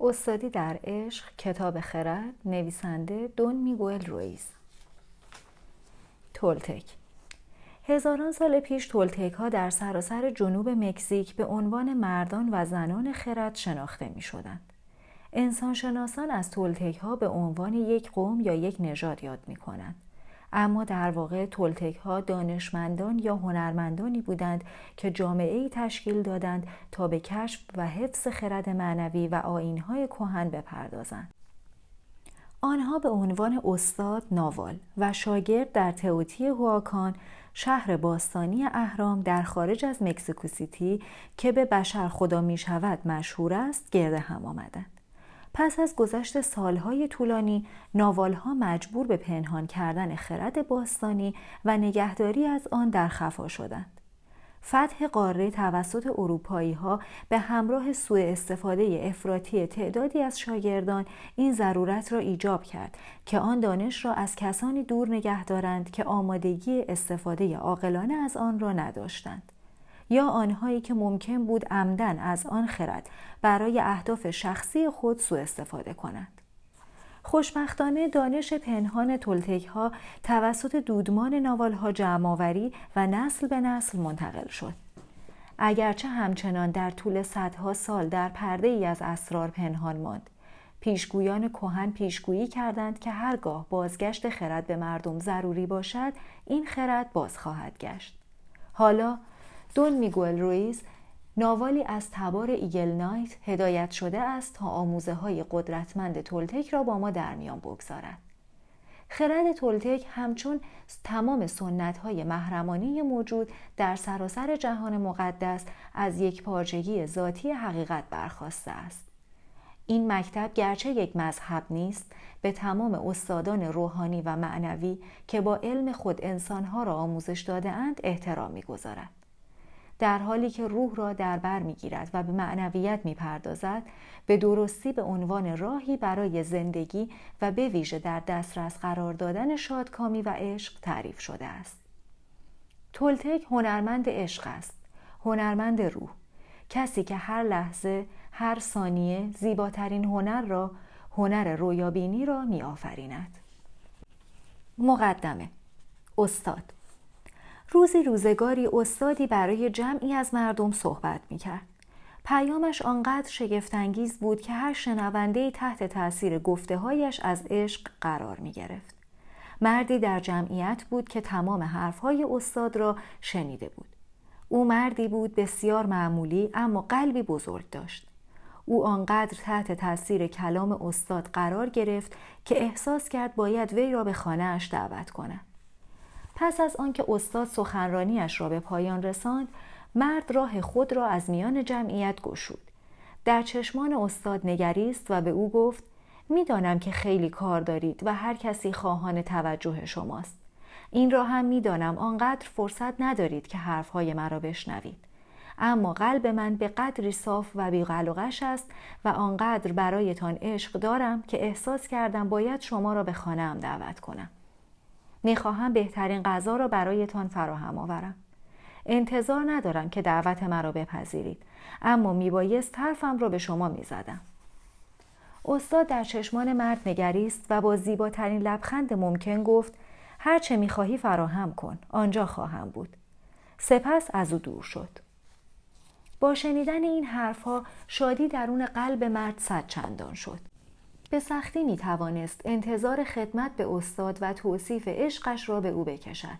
استادی در عشق کتاب خرد نویسنده دون میگوئل رویز تولتک هزاران سال پیش تولتک ها در سراسر جنوب مکزیک به عنوان مردان و زنان خرد شناخته می شدند. انسانشناسان از تولتک ها به عنوان یک قوم یا یک نژاد یاد می کنند. اما در واقع تولتک ها دانشمندان یا هنرمندانی بودند که جامعه ای تشکیل دادند تا به کشف و حفظ خرد معنوی و آینهای کهن بپردازند. آنها به عنوان استاد ناوال و شاگرد در تئوتی هواکان شهر باستانی اهرام در خارج از مکزیکو سیتی که به بشر خدا می شود مشهور است گرد هم آمدند. پس از گذشت سالهای طولانی ناوالها مجبور به پنهان کردن خرد باستانی و نگهداری از آن در خفا شدند. فتح قاره توسط اروپایی ها به همراه سوء استفاده افراطی تعدادی از شاگردان این ضرورت را ایجاب کرد که آن دانش را از کسانی دور نگه دارند که آمادگی استفاده عاقلانه از آن را نداشتند. یا آنهایی که ممکن بود عمدن از آن خرد برای اهداف شخصی خود سوء استفاده کنند. خوشبختانه دانش پنهان تلتک ها توسط دودمان ناوال ها جمعآوری و نسل به نسل منتقل شد. اگرچه همچنان در طول صدها سال در پرده ای از اسرار پنهان ماند. پیشگویان کهن پیشگویی کردند که هرگاه بازگشت خرد به مردم ضروری باشد این خرد باز خواهد گشت. حالا دون میگوئل رویز ناوالی از تبار ایگل نایت هدایت شده است تا آموزه های قدرتمند تولتک را با ما در میان بگذارد. خرد تولتک همچون تمام سنت های محرمانی موجود در سراسر جهان مقدس از یک پارچگی ذاتی حقیقت برخواسته است. این مکتب گرچه یک مذهب نیست به تمام استادان روحانی و معنوی که با علم خود انسانها را آموزش داده اند احترام می‌گذارد. در حالی که روح را در بر می‌گیرد و به معنویت می‌پردازد به درستی به عنوان راهی برای زندگی و به ویژه در دسترس قرار دادن شادکامی و عشق تعریف شده است. تولتک هنرمند عشق است هنرمند روح. کسی که هر لحظه هر ثانیه زیباترین هنر را هنر رویابینی را میآفریند. مقدمه استاد روزی روزگاری استادی برای جمعی از مردم صحبت می کرد. پیامش آنقدر شگفتانگیز بود که هر شنونده تحت تاثیر گفته هایش از عشق قرار می گرفت. مردی در جمعیت بود که تمام حرفهای استاد را شنیده بود. او مردی بود بسیار معمولی اما قلبی بزرگ داشت. او آنقدر تحت تاثیر کلام استاد قرار گرفت که احساس کرد باید وی را به خانهاش دعوت کند. پس از آنکه استاد سخنرانیش را به پایان رساند مرد راه خود را از میان جمعیت گشود. در چشمان استاد نگریست و به او گفت می‌دانم که خیلی کار دارید و هر کسی خواهان توجه شماست. این را هم می‌دانم آنقدر فرصت ندارید که حرفهای مرا بشنوید. اما قلب من به قدری صاف و بیقلقش است و آنقدر برایتان عشق دارم که احساس کردم باید شما را به خانهام دعوت کنم. می‌خواهم بهترین غذا را برایتان فراهم آورم. انتظار ندارم که دعوت مرا بپذیرید اما میبایست حرفم را به شما می‌زدم. استاد در چشمان مرد نگریست و با زیباترین لبخند ممکن گفت هر چه می‌خواهی فراهم کن آنجا خواهم بود. سپس از او دور شد. با شنیدن این حرفها شادی درون قلب مرد صد چندان شد. به سختی می توانست انتظار خدمت به استاد و توصیف عشقش را به او بکشد.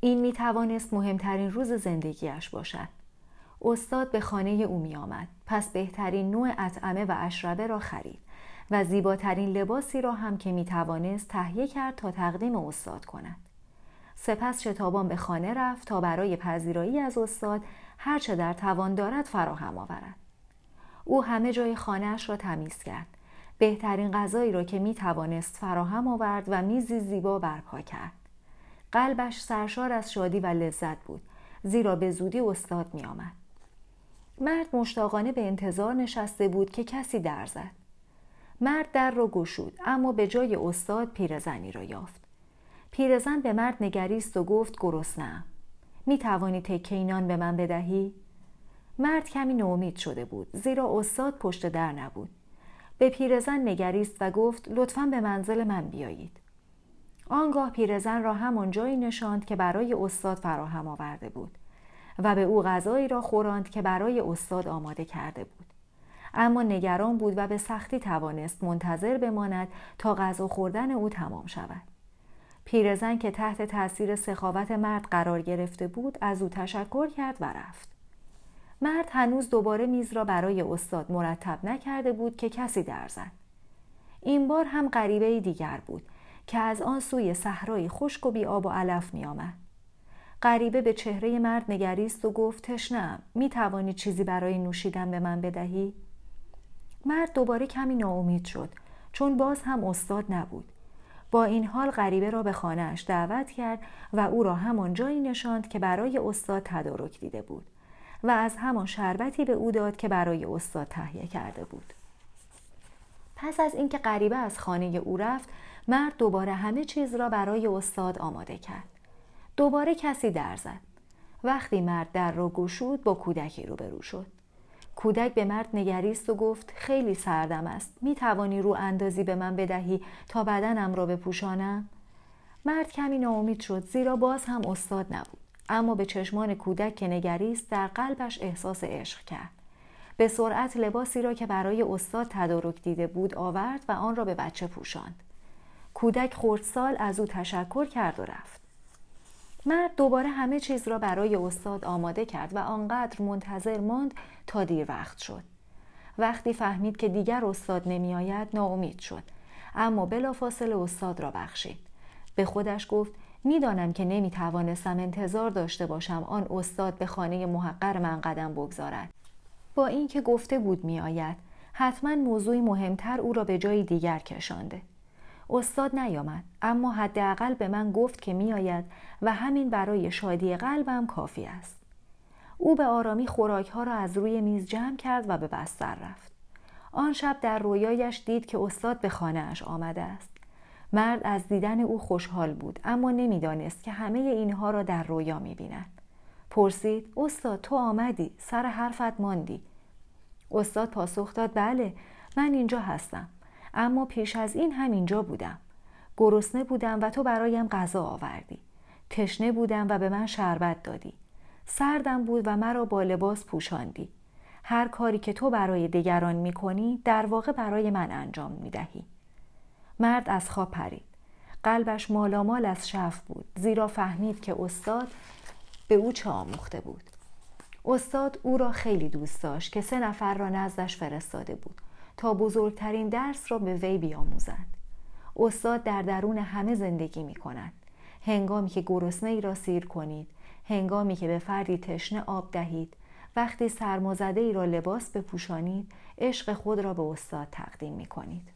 این می توانست مهمترین روز زندگیش باشد. استاد به خانه او می آمد. پس بهترین نوع اطعمه و اشربه را خرید و زیباترین لباسی را هم که می توانست تهیه کرد تا تقدیم استاد کند. سپس شتابان به خانه رفت تا برای پذیرایی از استاد هرچه در توان دارد فراهم آورد. او همه جای خانهاش را تمیز کرد. بهترین غذایی را که می توانست فراهم آورد و میزی زیبا برپا کرد. قلبش سرشار از شادی و لذت بود زیرا به زودی استاد می آمد. مرد مشتاقانه به انتظار نشسته بود که کسی در زد. مرد در را گشود اما به جای استاد پیرزنی را یافت. پیرزن به مرد نگریست و گفت گرسنه‌ام. می توانی تکه نان به من بدهی؟ مرد کمی نومید شده بود زیرا استاد پشت در نبود. به پیرزن نگریست و گفت لطفا به منزل من بیایید. آنگاه پیرزن را همان جایی نشاند که برای استاد فراهم آورده بود و به او غذایی را خوراند که برای استاد آماده کرده بود. اما نگران بود و به سختی توانست منتظر بماند تا غذا خوردن او تمام شود. پیرزن که تحت تاثیر سخاوت مرد قرار گرفته بود از او تشکر کرد و رفت. مرد هنوز دوباره میز را برای استاد مرتب نکرده بود که کسی در زد این بار هم غریبه دیگر بود که از آن سوی صحرایی خشک و بی آب و علف می آمد. غریبه به چهره مرد نگریست و گفت تشنم می توانی چیزی برای نوشیدن به من بدهی؟ مرد دوباره کمی ناامید شد چون باز هم استاد نبود. با این حال غریبه را به خانهاش دعوت کرد و او را همان جایی نشاند که برای استاد تدارک دیده بود و از همان شربتی به او داد که برای استاد تهیه کرده بود. پس از اینکه غریبه از خانه او رفت مرد دوباره همه چیز را برای استاد آماده کرد. دوباره کسی در زد. وقتی مرد در را گشود با کودکی روبرو شد. کودک به مرد نگریست و گفت خیلی سردم است. می توانی رو اندازی به من بدهی تا بدنم را بپوشانم؟ مرد کمی ناامید شد زیرا باز هم استاد نبود. اما به چشمان کودک که نگریست در قلبش احساس عشق کرد. به سرعت لباسی را که برای استاد تدارک دیده بود آورد و آن را به بچه پوشاند. کودک خردسال از او تشکر کرد و رفت. مرد دوباره همه چیز را برای استاد آماده کرد و آنقدر منتظر ماند تا دیر وقت شد. وقتی فهمید که دیگر استاد نمی آید ناامید شد. اما بلافاصله استاد را بخشید. به خودش گفت می‌دانم که نمی توانستم انتظار داشته باشم آن استاد به خانه محقر من قدم بگذارد. با اینکه گفته بود می آید حتما موضوعی مهمتر او را به جای دیگر کشانده. استاد نیامد اما حداقل به من گفت که میآید و همین برای شادی قلبم کافی است. او به آرامی خوراک ها را از روی میز جمع کرد و به بستر رفت. آن شب در رویایش دید که استاد به خانهاش آمده است. مرد از دیدن او خوشحال بود اما نمی‌دانست که همه اینها را در رویا می‌بیند. پرسید استاد تو آمدی؟ سر حرفت ماندی. استاد پاسخ داد بله من اینجا هستم اما پیش از این همینجا بودم. گرسنه بودم و تو برایم غذا آوردی. تشنه بودم و به من شربت دادی. سردم بود و مرا با لباس پوشاندی. هر کاری که تو برای دیگران می کنی در واقع برای من انجام می دهی. مرد از خواب پرید. قلبش مالامال از شف بود زیرا فهمید که استاد به او چه آموخته بود. استاد او را خیلی دوست داشت که سه نفر را نزدش فرستاده بود تا بزرگترین درس را به وی بیاموزند استاد در درون همه زندگی می کند هنگامی که گرسنه ای را سیر کنید هنگامی که به فردی تشنه آب دهید وقتی سرمازده ای را لباس بپوشانید عشق خود را به استاد تقدیم می کنید